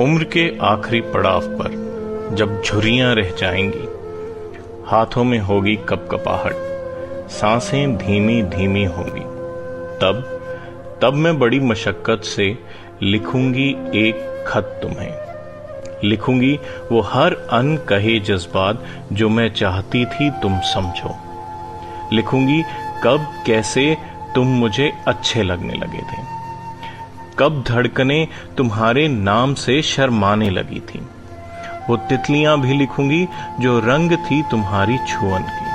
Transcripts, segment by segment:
उम्र के आखिरी पड़ाव पर जब झुरियाँ रह जाएँगी, हाथों में होगी कपकपाहट, साँसें धीमी धीमी होंगी। तब तब मैं बड़ी मशक्कत से लिखूँगी एक खत तुम्हें। लिखूँगी वो हर अन कहे जज्बात जो मैं चाहती थी तुम समझो। लिखूँगी कब, कैसे तुम मुझे अच्छे लगने लगे थे। कब धड़कने तुम्हारे नाम से शर्माने लगी थी। वो तितलियाँ भी लिखूँगी जो रंग थी तुम्हारी छुअन की।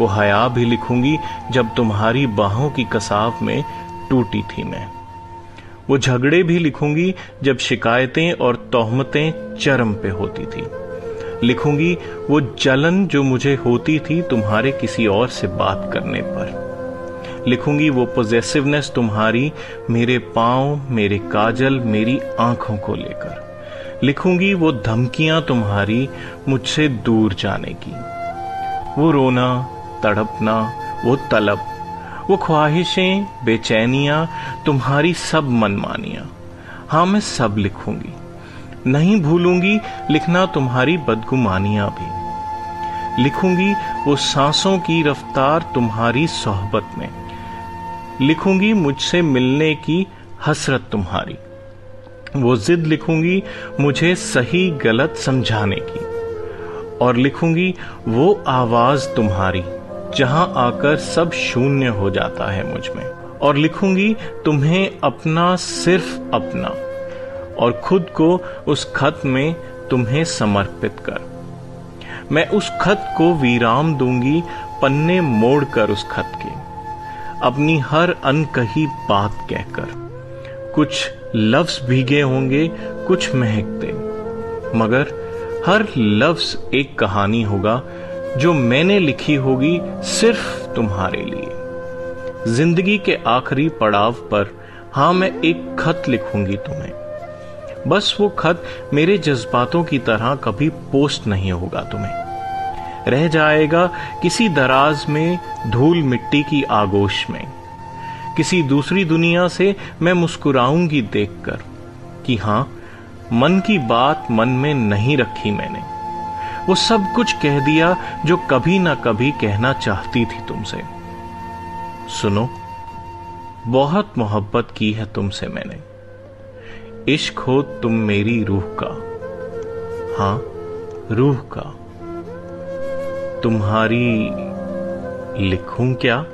वो हया भी लिखूँगी जब तुम्हारी बाहों की कसाव में टूटी थी मैं। वो झगड़े भी लिखूँगी जब शिकायतें और तोहमतें चरम पे होती थी। लिखूँगी वो जलन जो मुझे होती थी तुम्हारे किसी और से बात करने पर। लिखूँगी वो पोजेसिवनेस तुम्हारी, मेरे पाँव, मेरे काजल, मेरी आँखों को लेकर। लिखूँगी वो धमकियाँ तुम्हारी, मुझसे दूर जाने की। वो रोना, तड़पना, वो तलब, वो ख्वाहिशें, बेचैनियाँ, तुम्हारी सब मनमानियाँ। हाँ मैं सब लिखूँगी। नहीं भूलूँगी लिखना तुम्हारी बदगुमानियाँ भी। लिखूँगी वो सांसों की रफ्तार तुम्हारी सोहबत में। लिखूँगी मुझसे मिलने की हसरत तुम्हारी। वो जिद लिखूँगी मुझे सही गलत समझाने की। और लिखूँगी वो आवाज़ तुम्हारी, जहाँ आकर सब शून्य हो जाता है मुझमें। और लिखूँगी तुम्हें अपना सिर्फ़ अपना, और खुद को उस खत में तुम्हें समर्पित कर। मैं उस खत को विराम दूँगी, पन्ने मोड़कर उस खत के। अपनी हर अनकही बात कहकर। कुछ लफ्ज भीगे होंगे, कुछ महकते। मगर हर लफ्ज एक कहानी होगा, जो मैंने लिखी होगी सिर्फ़ तुम्हारे लिए। ज़िंदगी के आखिरी पड़ाव पर, हाँ, मैं एक खत लिखूँगी तुम्हें। बस वो खत मेरे जज्बातों की तरह कभी पोस्ट नहीं होगा तुम्हें। रह जाएगा किसी दराज में धूल मिट्टी की आगोश में। किसी दूसरी दुनिया से मैं मुस्कुराऊँगी देखकर कि हाँ, मन की बात मन में नहीं रखी मैंने। वो सब कुछ कह दिया जो कभी ना कभी कहना चाहती थी तुमसे। सुनो, बहुत मोहब्बत की है तुमसे मैंने। इश्क हो तुम मेरी रूह का। हाँ, रूह का। तुम्हारी लिखूं क्या?